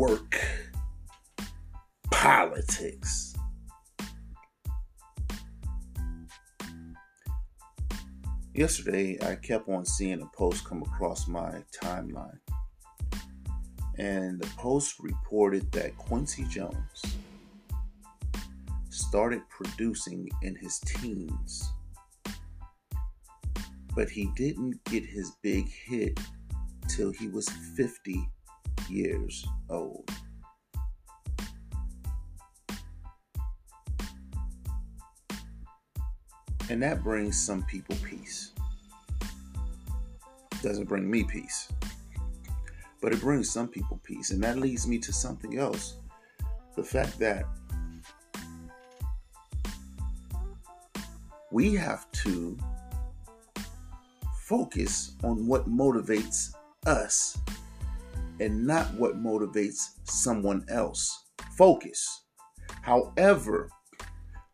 work, politics. Yesterday, I kept on seeing a post come across my timeline. And the post reported that Quincy Jones started producing in his teens, but he didn't get his big hit till he was 50 years old. And that brings some people peace. Doesn't bring me peace. But it brings some people peace. And that leads me to something else. The fact that we have to focus on what motivates us and not what motivates someone else. Focus. However,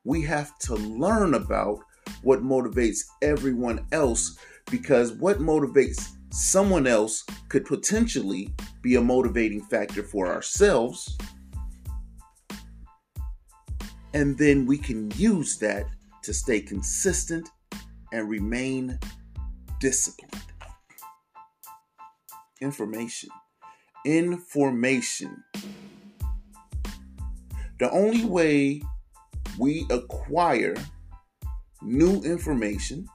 we have to learn about what motivates everyone else because what motivates someone else could potentially be a motivating factor for ourselves. And then we can use that to stay consistent and remain disciplined. Information. Information. The only way we acquire new information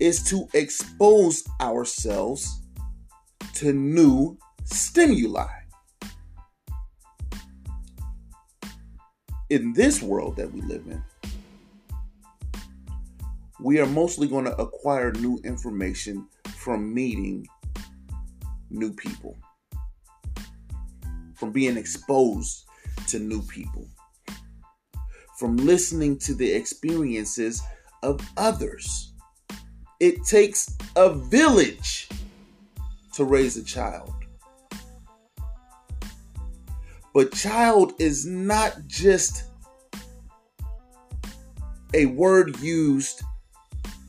is to expose ourselves to new stimuli. In this world that we live in, we are mostly going to acquire new information from meeting new people, from being exposed to new people, from listening to the experiences of others. It takes a village to raise a child. But child is not just a word used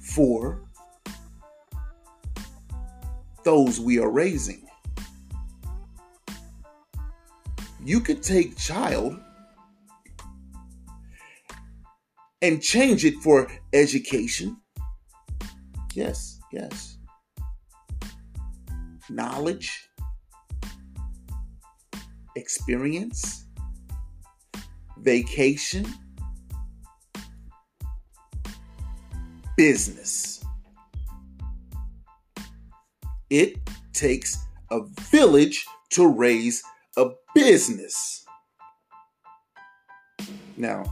for those we are raising. You could take child and change it for education. Yes, yes. Knowledge, experience, vacation, business. It takes a village to raise a business. Now,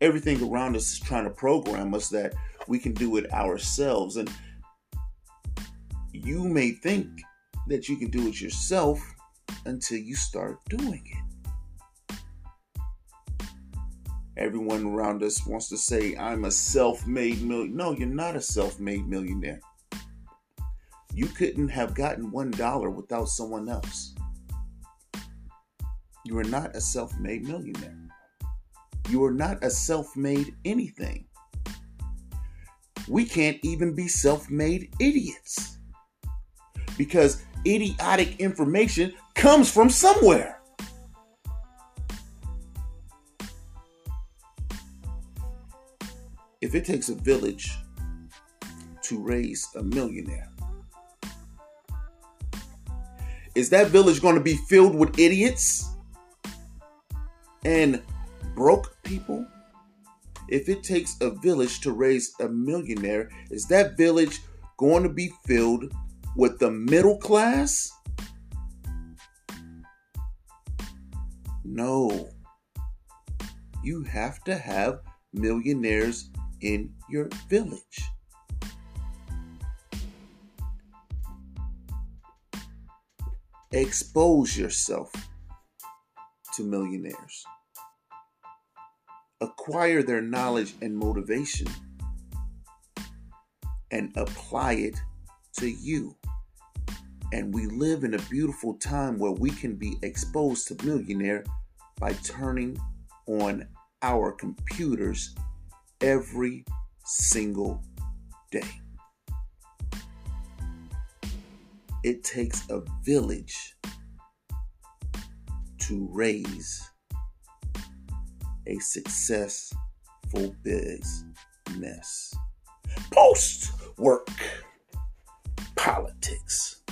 everything around us is trying to program us that we can do it ourselves. And you may think that you can do it yourself until you start doing it. Everyone around us wants to say, I'm a self made millionaire. No, you're not a self made millionaire. You couldn't have gotten $1 without someone else. You are not a self made millionaire. You are not a self made anything. We can't even be self made idiots because idiotic information comes from somewhere. If it takes a village to raise a millionaire, is that village going to be filled with idiots and broke people? If it takes a village to raise a millionaire, is that village going to be filled with the middle class? No. You have to have millionaires in your village. Expose yourself to millionaires. Acquire their knowledge and motivation and apply it to you. And we live in a beautiful time where we can be exposed to millionaire by turning on our computers every single day. It takes a village to raise a successful business. Post work politics.